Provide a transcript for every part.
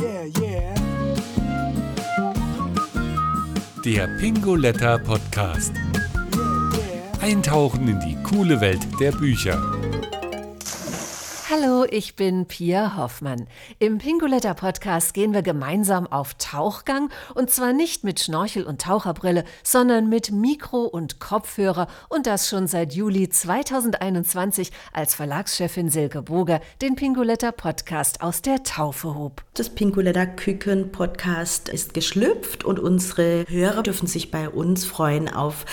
Yeah, yeah. Der Pingoletta Podcast. Eintauchen in die coole Welt der Bücher. Hallo, ich bin Pia Hoffmann. Im Pingoletta Podcast gehen wir gemeinsam auf Tauchgang und zwar nicht mit Schnorchel und Taucherbrille, sondern mit Mikro und Kopfhörer und das schon seit Juli 2021, als Verlagschefin Silke Boger den Pingoletta Podcast aus der Taufe hob. Das Pingoletta Küken Podcast ist geschlüpft und unsere Hörer dürfen sich bei uns freuen auf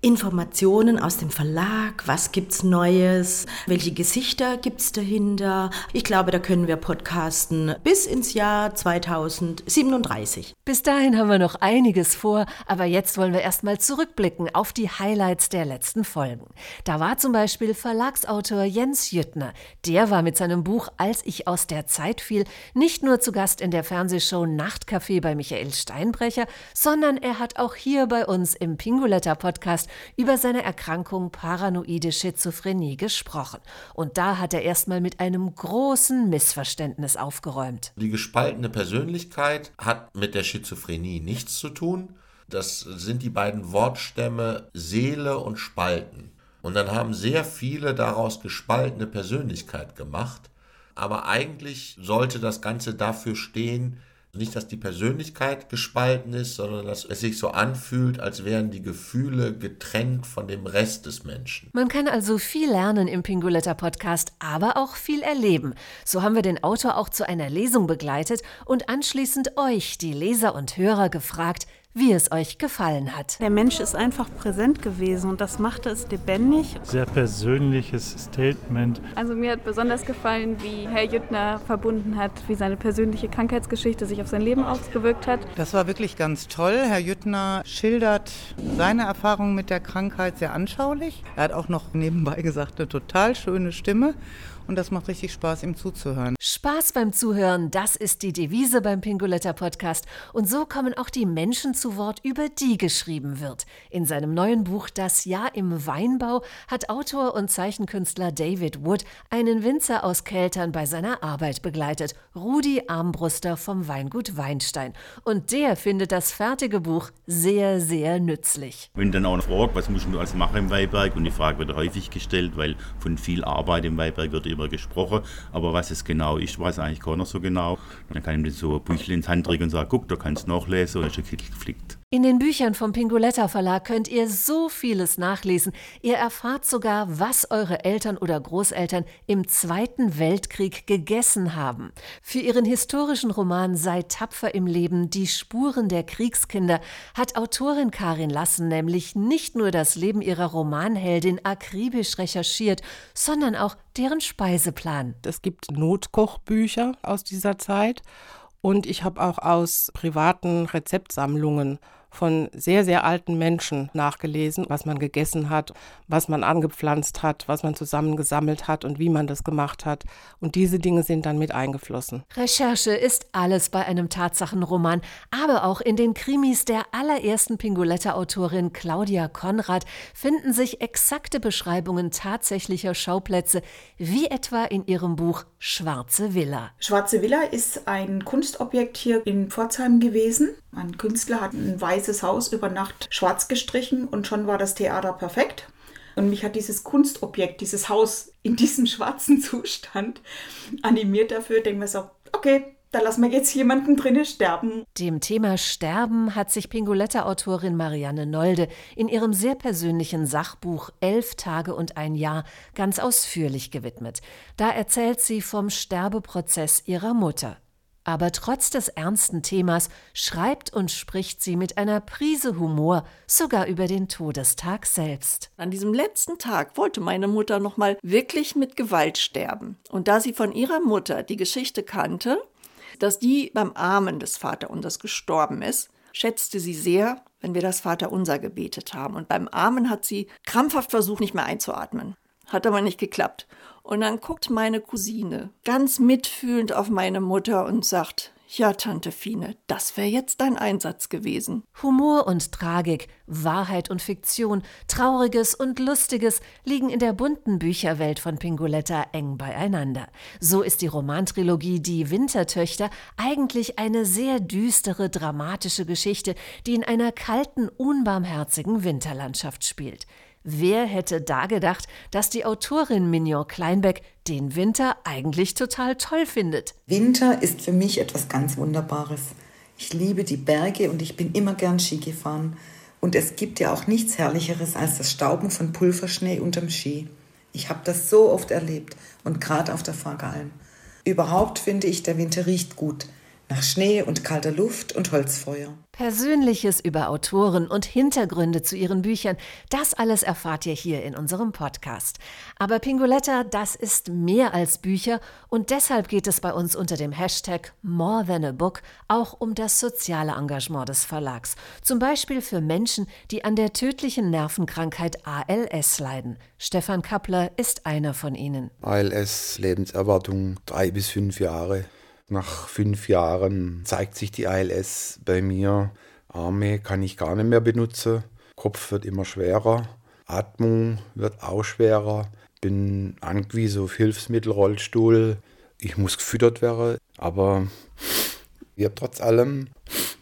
Informationen aus dem Verlag, was gibt's Neues, welche Gesichter gibt's dahinter. Ich glaube, da können wir podcasten bis ins Jahr 2037. Bis dahin haben wir noch einiges vor, aber jetzt wollen wir erstmal zurückblicken auf die Highlights der letzten Folgen. Da war zum Beispiel Verlagsautor Jens Jüttner. Der war mit seinem Buch Als ich aus der Zeit fiel nicht nur zu Gast in der Fernsehshow Nachtcafé bei Michael Steinbrecher, sondern er hat auch hier bei uns im Pingoletta Podcast über seine Erkrankung paranoide Schizophrenie gesprochen. Und da hat er erstmal mit einem großen Missverständnis aufgeräumt. Die gespaltene Persönlichkeit hat mit der Schizophrenie nichts zu tun. Das sind die beiden Wortstämme Seele und Spalten. Und dann haben sehr viele daraus gespaltene Persönlichkeit gemacht. Aber eigentlich sollte das Ganze dafür stehen, nicht, dass die Persönlichkeit gespalten ist, sondern dass es sich so anfühlt, als wären die Gefühle getrennt von dem Rest des Menschen. Man kann also viel lernen im Pingoletta Podcast, aber auch viel erleben. So haben wir den Autor auch zu einer Lesung begleitet und anschließend euch, die Leser und Hörer, gefragt, wie es euch gefallen hat. Der Mensch ist einfach präsent gewesen und das machte es lebendig. Sehr persönliches Statement. Also mir hat besonders gefallen, wie Herr Jüttner verbunden hat, wie seine persönliche Krankheitsgeschichte sich auf sein Leben ausgewirkt hat. Das war wirklich ganz toll. Herr Jüttner schildert seine Erfahrungen mit der Krankheit sehr anschaulich. Er hat auch noch nebenbei gesagt, eine total schöne Stimme und das macht richtig Spaß, ihm zuzuhören. Spaß beim Zuhören, das ist die Devise beim Pingoletta Podcast. Und so kommen auch die Menschen zu Wort, über die geschrieben wird. In seinem neuen Buch Das Jahr im Weinbau hat Autor und Zeichenkünstler David Wood einen Winzer aus Keltern bei seiner Arbeit begleitet, Rudi Armbruster vom Weingut Weinstein. Und der findet das fertige Buch sehr, sehr nützlich. Wenn dann auch noch fragt, was musst du alles machen im Weinberg? Und die Frage wird häufig gestellt, weil von viel Arbeit im Weinberg wird immer gesprochen. Aber was es genau ist, weiß eigentlich keiner so genau. Dann kann ich ihm so ein Büchlein ins Hand drücken und sagen, guck, da kannst du nachlesen und ist ein Kittel geflickt. In den Büchern vom Pingoletta Verlag könnt ihr so vieles nachlesen. Ihr erfahrt sogar, was eure Eltern oder Großeltern im Zweiten Weltkrieg gegessen haben. Für ihren historischen Roman Sei tapfer im Leben, die Spuren der Kriegskinder hat Autorin Karin Lassen nämlich nicht nur das Leben ihrer Romanheldin akribisch recherchiert, sondern auch deren Speiseplan. Es gibt Notkochbücher aus dieser Zeit und ich habe auch aus privaten Rezeptsammlungen von sehr, sehr alten Menschen nachgelesen, was man gegessen hat, was man angepflanzt hat, was man zusammengesammelt hat und wie man das gemacht hat. Und diese Dinge sind dann mit eingeflossen. Recherche ist alles bei einem Tatsachenroman, aber auch in den Krimis der allerersten Pingoletta-Autorin Claudia Konrad finden sich exakte Beschreibungen tatsächlicher Schauplätze, wie etwa in ihrem Buch Schwarze Villa. Schwarze Villa ist ein Kunstobjekt hier in Pforzheim gewesen. Ein Künstler hat ein weißes Haus über Nacht schwarz gestrichen und schon war das Theater perfekt. Und mich hat dieses Kunstobjekt, dieses Haus in diesem schwarzen Zustand animiert dafür. Denke mir so, okay, da lassen wir jetzt jemanden drinnen sterben. Dem Thema Sterben hat sich Pingoletta-Autorin Marianne Nolde in ihrem sehr persönlichen Sachbuch Elf Tage und ein Jahr ganz ausführlich gewidmet. Da erzählt sie vom Sterbeprozess ihrer Mutter. Aber trotz des ernsten Themas schreibt und spricht sie mit einer Prise Humor sogar über den Todestag selbst. An diesem letzten Tag wollte meine Mutter noch mal wirklich mit Gewalt sterben. Und da sie von ihrer Mutter die Geschichte kannte, dass die beim Armen des Vaterunsers gestorben ist, schätzte sie sehr, wenn wir das Vaterunser gebetet haben. Und beim Armen hat sie krampfhaft versucht, nicht mehr einzuatmen. Hat aber nicht geklappt. Und dann guckt meine Cousine ganz mitfühlend auf meine Mutter und sagt, Ja, Tante Fine, das wäre jetzt dein Einsatz gewesen. Humor und Tragik, Wahrheit und Fiktion, Trauriges und Lustiges liegen in der bunten Bücherwelt von Pingoletta eng beieinander. So ist die Romantrilogie Die Wintertöchter eigentlich eine sehr düstere, dramatische Geschichte, die in einer kalten, unbarmherzigen Winterlandschaft spielt. Wer hätte da gedacht, dass die Autorin Mignon Kleinbeck den Winter eigentlich total toll findet? Winter ist für mich etwas ganz Wunderbares. Ich liebe die Berge und ich bin immer gern Ski gefahren. Und es gibt ja auch nichts Herrlicheres als das Stauben von Pulverschnee unterm Ski. Ich habe das so oft erlebt und gerade auf der Fahrgalm. Überhaupt finde ich, der Winter riecht gut nach Schnee und kalter Luft und Holzfeuer. Persönliches über Autoren und Hintergründe zu ihren Büchern, das alles erfahrt ihr hier in unserem Podcast. Aber Pingoletta, das ist mehr als Bücher und deshalb geht es bei uns unter dem Hashtag More Than a Book auch um das soziale Engagement des Verlags. Zum Beispiel für Menschen, die an der tödlichen Nervenkrankheit ALS leiden. Stefan Kappler ist einer von ihnen. ALS, Lebenserwartung drei bis fünf Jahre. Nach fünf Jahren zeigt sich die ALS bei mir. Arme kann ich gar nicht mehr benutzen. Kopf wird immer schwerer. Atmung wird auch schwerer. Bin angewiesen auf Hilfsmittel, Rollstuhl. Ich muss gefüttert werden. Aber ich habe trotz allem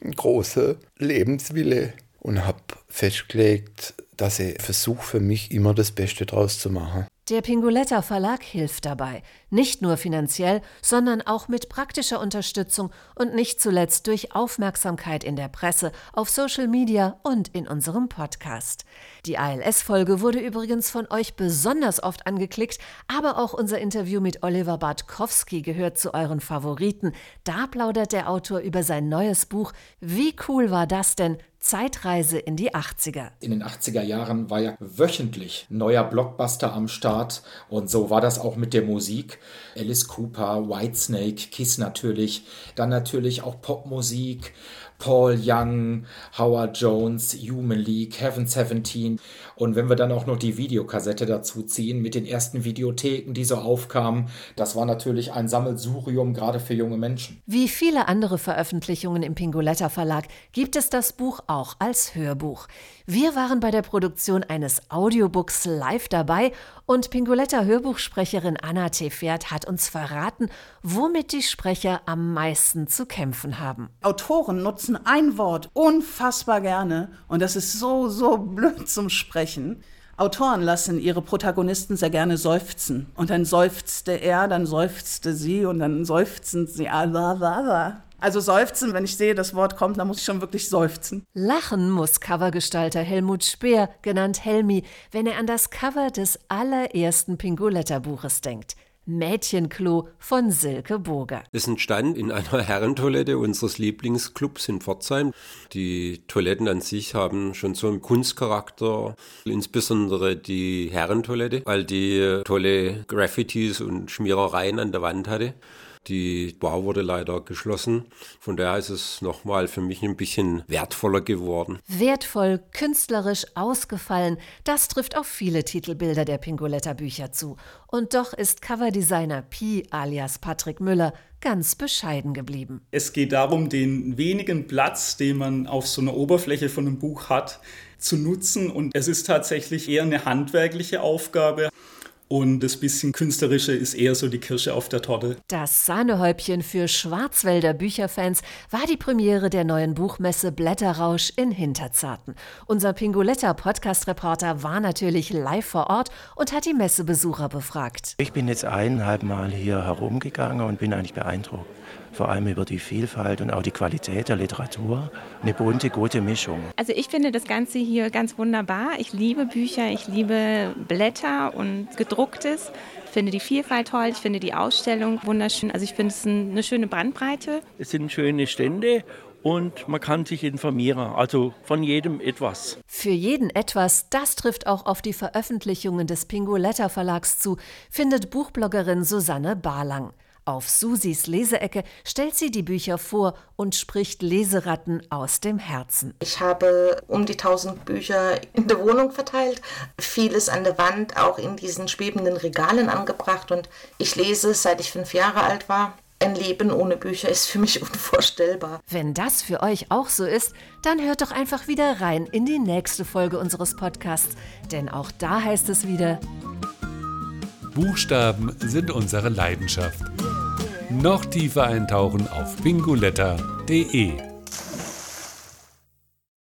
einen großen Lebenswille und habe festgelegt, dass ich versuche für mich immer das Beste draus zu machen. Der Pingoletta Verlag hilft dabei, nicht nur finanziell, sondern auch mit praktischer Unterstützung und nicht zuletzt durch Aufmerksamkeit in der Presse, auf Social Media und in unserem Podcast. Die ALS-Folge wurde übrigens von euch besonders oft angeklickt, aber auch unser Interview mit Oliver Bartkowski gehört zu euren Favoriten. Da plaudert der Autor über sein neues Buch Wie cool war das denn? Zeitreise in die 80er. In den 80er Jahren war ja wöchentlich neuer Blockbuster am Start und so war das auch mit der Musik. Alice Cooper, Whitesnake, Kiss natürlich, dann natürlich auch Popmusik Paul Young, Howard Jones, Human League, Heaven 17. Und wenn wir dann auch noch die Videokassette dazu ziehen mit den ersten Videotheken, die so aufkamen, das war natürlich ein Sammelsurium gerade für junge Menschen. Wie viele andere Veröffentlichungen im Pingoletta Verlag gibt es das Buch auch als Hörbuch. Wir waren bei der Produktion eines Audiobooks live dabei und Pingoletta Hörbuchsprecherin Anna Tefert hat uns verraten, womit die Sprecher am meisten zu kämpfen haben. Autoren nutzen ein Wort unfassbar gerne und das ist so, so blöd zum Sprechen. Autoren lassen ihre Protagonisten sehr gerne seufzen. Und dann seufzte er, dann seufzte sie und dann seufzen sie. Also seufzen, wenn ich sehe, das Wort kommt, dann muss ich schon wirklich seufzen. Lachen muss Covergestalter Helmut Speer, genannt Helmi, wenn er an das Cover des allerersten Pingoletta-Buches denkt. Mädchenklo von Silke Burger. Es entstand in einer Herrentoilette unseres Lieblingsclubs in Pforzheim. Die Toiletten an sich haben schon so einen Kunstcharakter, insbesondere die Herrentoilette, weil die tolle Graffitis und Schmierereien an der Wand hatte. Die Bar wurde leider geschlossen. Von daher ist es nochmal für mich ein bisschen wertvoller geworden. Wertvoll, künstlerisch ausgefallen, das trifft auf viele Titelbilder der Pingoletta-Bücher zu. Und doch ist Coverdesigner Pi alias Patrick Müller ganz bescheiden geblieben. Es geht darum, den wenigen Platz, den man auf so einer Oberfläche von einem Buch hat, zu nutzen. Und es ist tatsächlich eher eine handwerkliche Aufgabe. Und das bisschen Künstlerische ist eher so die Kirsche auf der Torte. Das Sahnehäubchen für Schwarzwälder Bücherfans war die Premiere der neuen Buchmesse Blätterrausch in Hinterzarten. Unser Pingoletta Podcast-Reporter war natürlich live vor Ort und hat die Messebesucher befragt. Ich bin jetzt eineinhalb Mal hier herumgegangen und bin eigentlich beeindruckt vor allem über die Vielfalt und auch die Qualität der Literatur. Eine bunte, gute Mischung. Also ich finde das Ganze hier ganz wunderbar. Ich liebe Bücher, ich liebe Blätter und gedrucktes. Ich finde die Vielfalt toll, ich finde die Ausstellung wunderschön. Also ich finde es eine schöne Bandbreite. Es sind schöne Stände und man kann sich informieren, also von jedem etwas. Für jeden etwas, das trifft auch auf die Veröffentlichungen des Pingoletta Verlags zu, findet Buchbloggerin Susanne Barlang. Auf Susis Leseecke stellt sie die Bücher vor und spricht Leseratten aus dem Herzen. Ich habe um die 1000 Bücher in der Wohnung verteilt, vieles an der Wand, auch in diesen schwebenden Regalen angebracht und ich lese, seit ich fünf Jahre alt war. ein Leben ohne Bücher ist für mich unvorstellbar. Wenn das für euch auch so ist, dann hört doch einfach wieder rein in die nächste Folge unseres Podcasts. Denn auch da heißt es wieder, Buchstaben sind unsere Leidenschaft. Noch tiefer eintauchen auf bingoletta.de